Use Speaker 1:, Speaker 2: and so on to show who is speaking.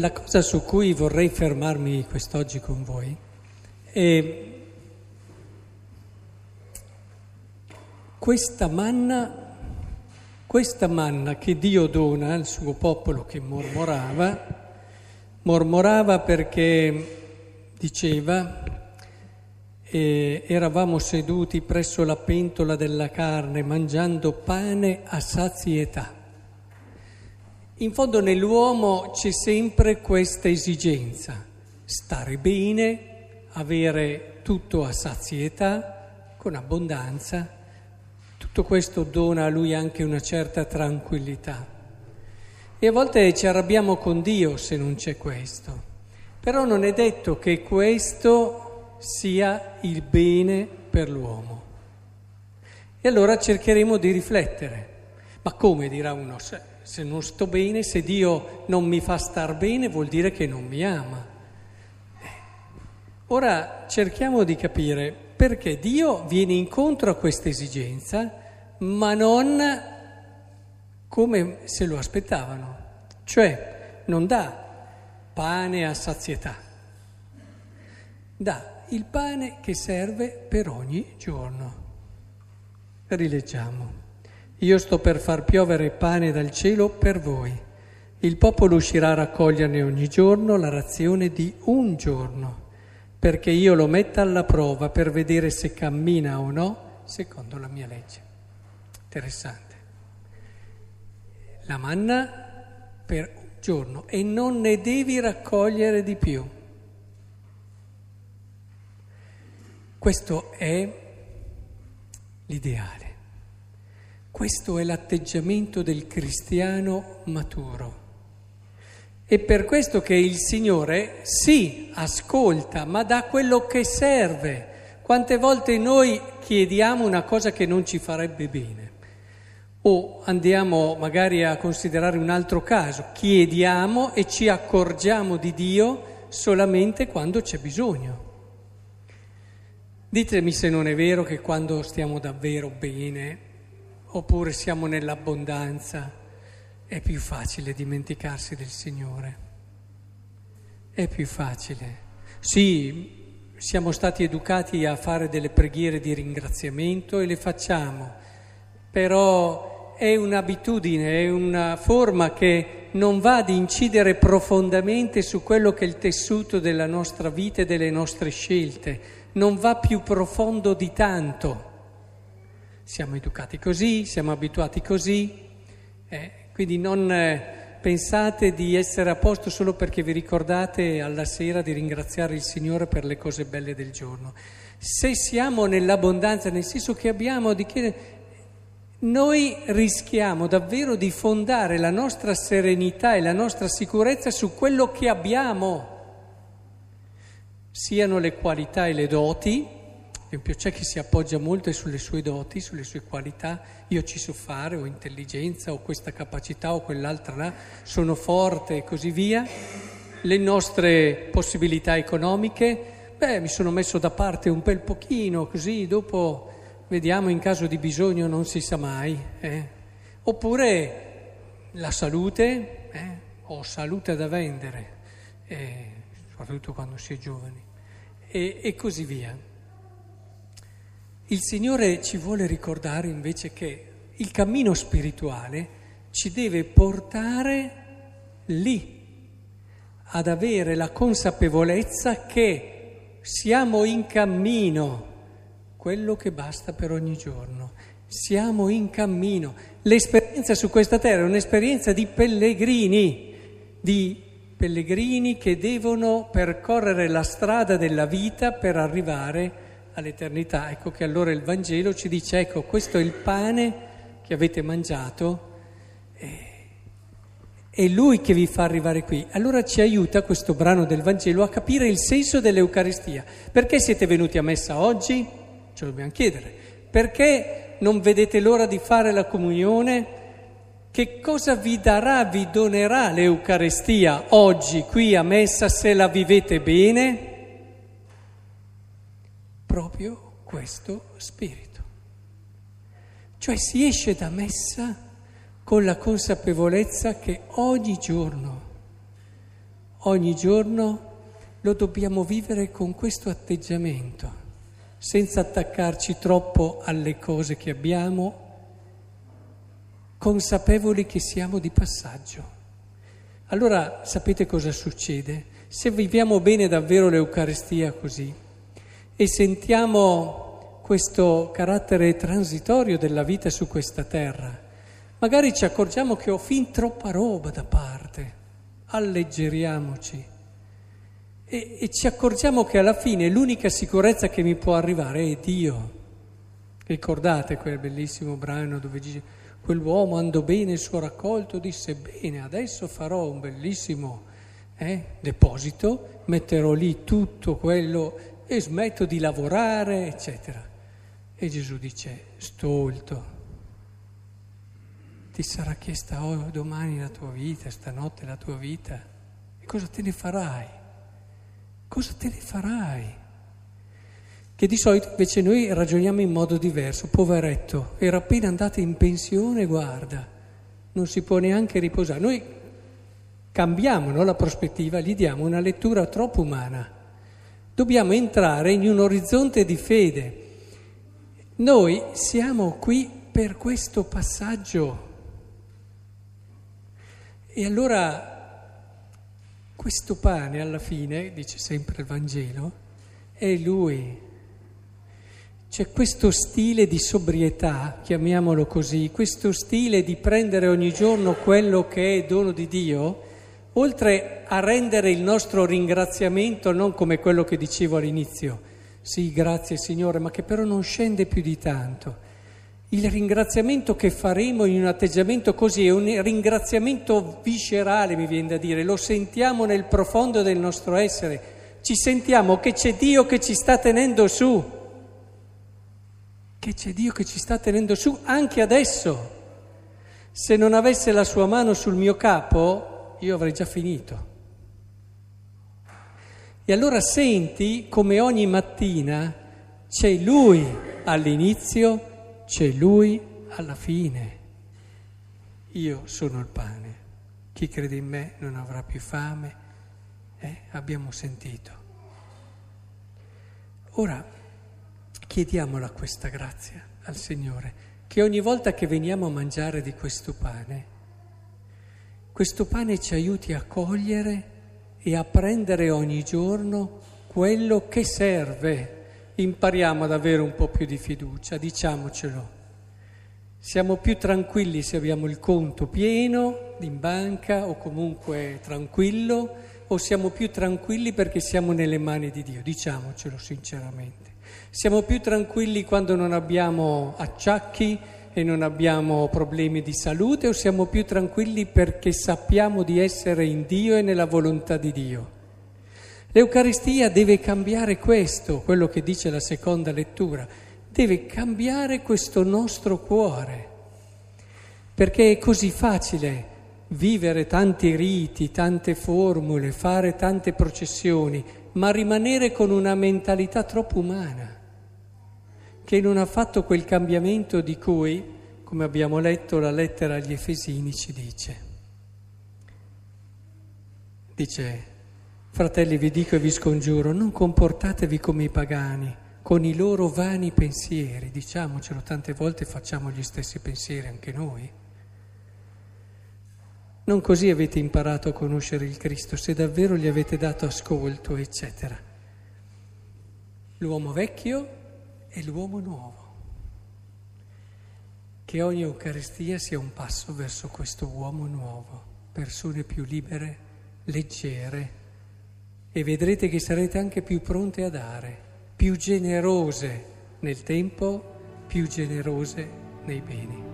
Speaker 1: la cosa su cui vorrei fermarmi quest'oggi con voi è questa manna, questa manna che Dio dona al suo popolo che mormorava, mormorava perché diceva eh, eravamo seduti presso la pentola della carne mangiando pane a sazietà. In fondo nell'uomo c'è sempre questa esigenza, stare bene, avere tutto a sazietà, con abbondanza. Tutto questo dona a lui anche una certa tranquillità. E a volte ci arrabbiamo con Dio se non c'è questo. Però non è detto che questo sia il bene per l'uomo. E allora cercheremo di riflettere. Ma come dirà uno? Se non sto bene, se Dio non mi fa star bene, vuol dire che non mi ama. Eh. Ora cerchiamo di capire perché Dio viene incontro a questa esigenza, ma non come se lo aspettavano, cioè non dà pane a sazietà, dà il pane che serve per ogni giorno. Rileggiamo. Io sto per far piovere pane dal cielo per voi. Il popolo uscirà a raccoglierne ogni giorno la razione di un giorno, perché io lo metta alla prova per vedere se cammina o no secondo la mia legge. Interessante. La manna per un giorno e non ne devi raccogliere di più. Questo è l'ideale. Questo è l'atteggiamento del cristiano maturo. È per questo che il Signore sì ascolta, ma dà quello che serve. Quante volte noi chiediamo una cosa che non ci farebbe bene o andiamo magari a considerare un altro caso, chiediamo e ci accorgiamo di Dio solamente quando c'è bisogno. Ditemi se non è vero che quando stiamo davvero bene oppure siamo nell'abbondanza, è più facile dimenticarsi del Signore. È più facile. Sì, siamo stati educati a fare delle preghiere di ringraziamento e le facciamo, però è un'abitudine, è una forma che non va ad incidere profondamente su quello che è il tessuto della nostra vita e delle nostre scelte, non va più profondo di tanto. Siamo educati così, siamo abituati così, eh, quindi non eh, pensate di essere a posto solo perché vi ricordate alla sera di ringraziare il Signore per le cose belle del giorno. Se siamo nell'abbondanza, nel senso che abbiamo di chiedere, noi rischiamo davvero di fondare la nostra serenità e la nostra sicurezza su quello che abbiamo, siano le qualità e le doti, esempio, c'è chi si appoggia molto sulle sue doti, sulle sue qualità, io ci so fare, ho intelligenza, ho questa capacità, o quell'altra là, sono forte e così via. Le nostre possibilità economiche, beh, mi sono messo da parte un bel pochino, così dopo vediamo in caso di bisogno, non si sa mai. Eh. Oppure la salute, eh, ho salute da vendere, eh, soprattutto quando si è giovani, e, e così via. Il Signore ci vuole ricordare invece che il cammino spirituale ci deve portare lì, ad avere la consapevolezza che siamo in cammino, quello che basta per ogni giorno. Siamo in cammino. L'esperienza su questa terra è un'esperienza di pellegrini, di pellegrini che devono percorrere la strada della vita per arrivare a all'eternità. Ecco che allora il Vangelo ci dice, ecco, questo è il pane che avete mangiato, è Lui che vi fa arrivare qui. Allora ci aiuta questo brano del Vangelo a capire il senso dell'Eucaristia. Perché siete venuti a messa oggi? Ce lo dobbiamo chiedere. Perché non vedete l'ora di fare la comunione? Che cosa vi darà, vi donerà l'Eucaristia oggi qui a messa se la vivete bene? Proprio questo spirito. Cioè si esce da messa con la consapevolezza che ogni giorno, ogni giorno lo dobbiamo vivere con questo atteggiamento, senza attaccarci troppo alle cose che abbiamo, consapevoli che siamo di passaggio. Allora sapete cosa succede? Se viviamo bene davvero l'Eucaristia così e sentiamo questo carattere transitorio della vita su questa terra, magari ci accorgiamo che ho fin troppa roba da parte, alleggeriamoci. E, e ci accorgiamo che alla fine l'unica sicurezza che mi può arrivare è Dio. Ricordate quel bellissimo brano dove dice quell'uomo andò bene il suo raccolto, disse bene, adesso farò un bellissimo eh, deposito, metterò lì tutto quello e smetto di lavorare, eccetera. E Gesù dice, stolto, ti sarà chiesta oh, domani la tua vita, stanotte la tua vita, e cosa te ne farai? cosa te ne farai? Che di solito invece noi ragioniamo in modo diverso. Poveretto, era appena andato in pensione, guarda, non si può neanche riposare. Noi cambiamo no, la prospettiva, gli diamo una lettura troppo umana. Dobbiamo entrare in un orizzonte di fede. Noi siamo qui per questo passaggio. E allora questo pane alla fine, dice sempre il Vangelo, è lui. C'è questo stile di sobrietà, chiamiamolo così, questo stile di prendere ogni giorno quello che è dono di Dio, oltre a rendere il nostro ringraziamento non come quello che dicevo all'inizio, sì, grazie Signore, ma che però non scende più di tanto. Il ringraziamento che faremo in un atteggiamento così è un ringraziamento viscerale, mi viene da dire, lo sentiamo nel profondo del nostro essere, ci sentiamo che c'è Dio che ci sta tenendo su, che c'è Dio che ci sta tenendo su anche adesso. Se non avesse la sua mano sul mio capo, io avrei già finito. E allora senti come ogni mattina c'è Lui all'inizio c'è Lui alla fine. Io sono il pane. Chi crede in me non avrà più fame. Eh? Abbiamo sentito. Ora chiediamola questa grazia al Signore, che ogni volta che veniamo a mangiare di questo pane, questo pane ci aiuti a cogliere e a prendere ogni giorno quello che serve impariamo ad avere un po' più di fiducia, diciamocelo. Siamo più tranquilli se abbiamo il conto pieno in banca o comunque tranquillo o siamo più tranquilli perché siamo nelle mani di Dio, diciamocelo sinceramente. Siamo più tranquilli quando non abbiamo acciacchi e non abbiamo problemi di salute o siamo più tranquilli perché sappiamo di essere in Dio e nella volontà di Dio. L'Eucaristia deve cambiare questo, quello che dice la seconda lettura, deve cambiare questo nostro cuore, perché è così facile vivere tanti riti, tante formule, fare tante processioni, ma rimanere con una mentalità troppo umana, che non ha fatto quel cambiamento di cui, come abbiamo letto, la lettera agli Efesini ci dice. Dice, Fratelli, vi dico e vi scongiuro, non comportatevi come i pagani, con i loro vani pensieri. Diciamocelo, tante volte facciamo gli stessi pensieri anche noi. Non così avete imparato a conoscere il Cristo, se davvero gli avete dato ascolto, eccetera. L'uomo vecchio e l'uomo nuovo. Che ogni Eucaristia sia un passo verso questo uomo nuovo, persone più libere, leggere e vedrete che sarete anche più pronte a dare, più generose nel tempo, più generose nei beni.